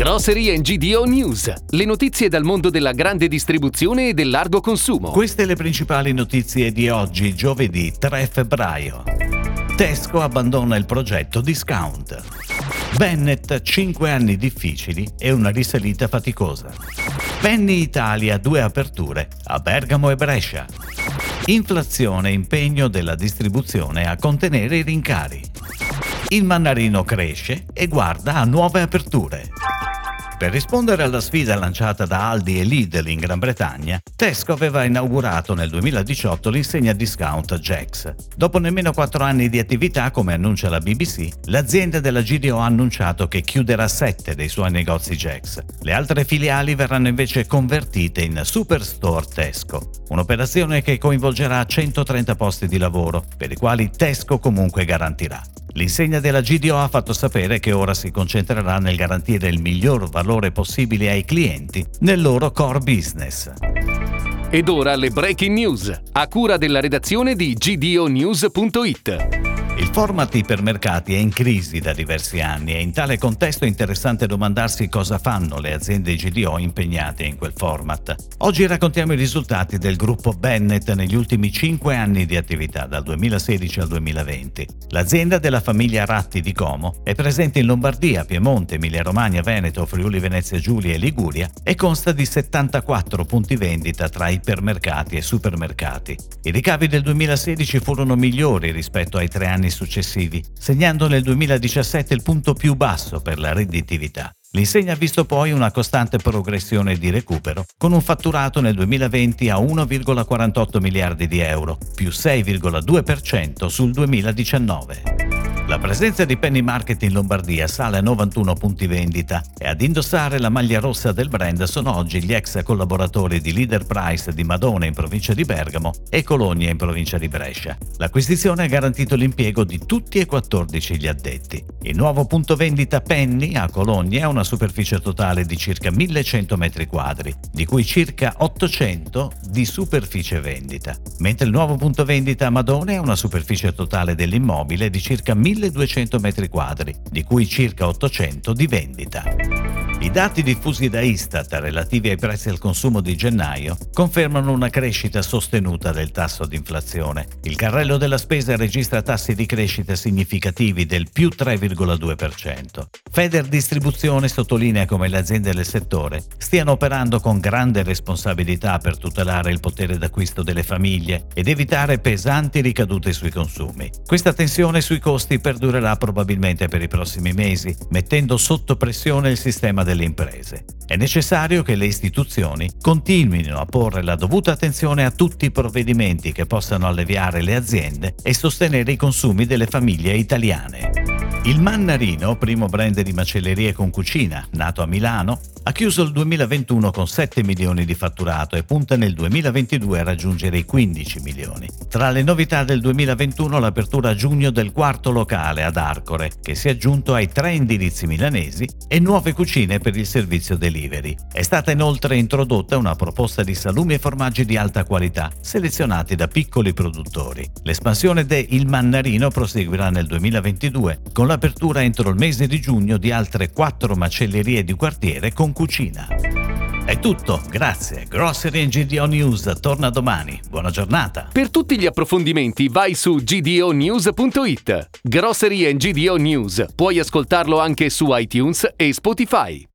Grocery GDO News, le notizie dal mondo della grande distribuzione e del largo consumo. Queste le principali notizie di oggi, giovedì 3 febbraio. Tesco abbandona il progetto Discount. Bennett 5 anni difficili e una risalita faticosa. Penny Italia due aperture a Bergamo e Brescia. Inflazione impegno della distribuzione a contenere i rincari. Il Mannarino cresce e guarda a nuove aperture. Per rispondere alla sfida lanciata da Aldi e Lidl in Gran Bretagna, Tesco aveva inaugurato nel 2018 l'insegna discount Jax. Dopo nemmeno quattro anni di attività, come annuncia la BBC, l'azienda della GDO ha annunciato che chiuderà sette dei suoi negozi Jax. Le altre filiali verranno invece convertite in Superstore Tesco, un'operazione che coinvolgerà 130 posti di lavoro, per i quali Tesco comunque garantirà. L'insegna della GDO ha fatto sapere che ora si concentrerà nel garantire il miglior valore possibile ai clienti nel loro core business. Ed ora le breaking news, a cura della redazione di gdonews.it. Il format ipermercati è in crisi da diversi anni e in tale contesto è interessante domandarsi cosa fanno le aziende GDO impegnate in quel format. Oggi raccontiamo i risultati del gruppo Bennett negli ultimi 5 anni di attività, dal 2016 al 2020. L'azienda della famiglia Ratti di Como è presente in Lombardia, Piemonte, Emilia-Romagna, Veneto, Friuli Venezia Giulia e Liguria e consta di 74 punti vendita tra ipermercati e supermercati. I ricavi del 2016 furono migliori rispetto ai tre anni successivi, segnando nel 2017 il punto più basso per la redditività. L'insegna ha visto poi una costante progressione di recupero, con un fatturato nel 2020 a 1,48 miliardi di euro, più 6,2% sul 2019. La presenza di Penny Market in Lombardia sale a 91 punti vendita e ad indossare la maglia rossa del brand sono oggi gli ex collaboratori di Leader Price di Madonna in provincia di Bergamo e Colonia in provincia di Brescia. L'acquisizione ha garantito l'impiego di tutti e 14 gli addetti. Il nuovo punto vendita Penny a Colonia ha una superficie totale di circa 1100 m2, di cui circa 800 di superficie vendita, mentre il nuovo punto vendita a Madone ha una superficie totale dell'immobile di circa 1000 1200 m2, di cui circa 800 di vendita. I dati diffusi da Istat relativi ai prezzi al consumo di gennaio confermano una crescita sostenuta del tasso di inflazione. Il carrello della spesa registra tassi di crescita significativi del più 3,2%. Feder Distribuzione sottolinea come le aziende del settore stiano operando con grande responsabilità per tutelare il potere d'acquisto delle famiglie ed evitare pesanti ricadute sui consumi. Questa tensione sui costi perdurerà probabilmente per i prossimi mesi, mettendo sotto pressione il sistema delle imprese. È necessario che le istituzioni continuino a porre la dovuta attenzione a tutti i provvedimenti che possano alleviare le aziende e sostenere i consumi delle famiglie italiane. Il Mannarino, primo brand di macellerie con cucina, nato a Milano, ha chiuso il 2021 con 7 milioni di fatturato e punta nel 2022 a raggiungere i 15 milioni. Tra le novità del 2021 l'apertura a giugno del quarto locale ad Arcore, che si è aggiunto ai tre indirizzi milanesi, e nuove cucine per il servizio delivery. È stata inoltre introdotta una proposta di salumi e formaggi di alta qualità, selezionati da piccoli produttori. L'espansione de Il Mannarino proseguirà nel 2022, con l'apertura entro il mese di giugno di altre quattro macellerie di quartiere con cucina. È tutto, grazie. Grocery GDO News torna domani. Buona giornata. Per tutti gli approfondimenti vai su gdonews.it. Grocery GDO News. Puoi ascoltarlo anche su iTunes e Spotify.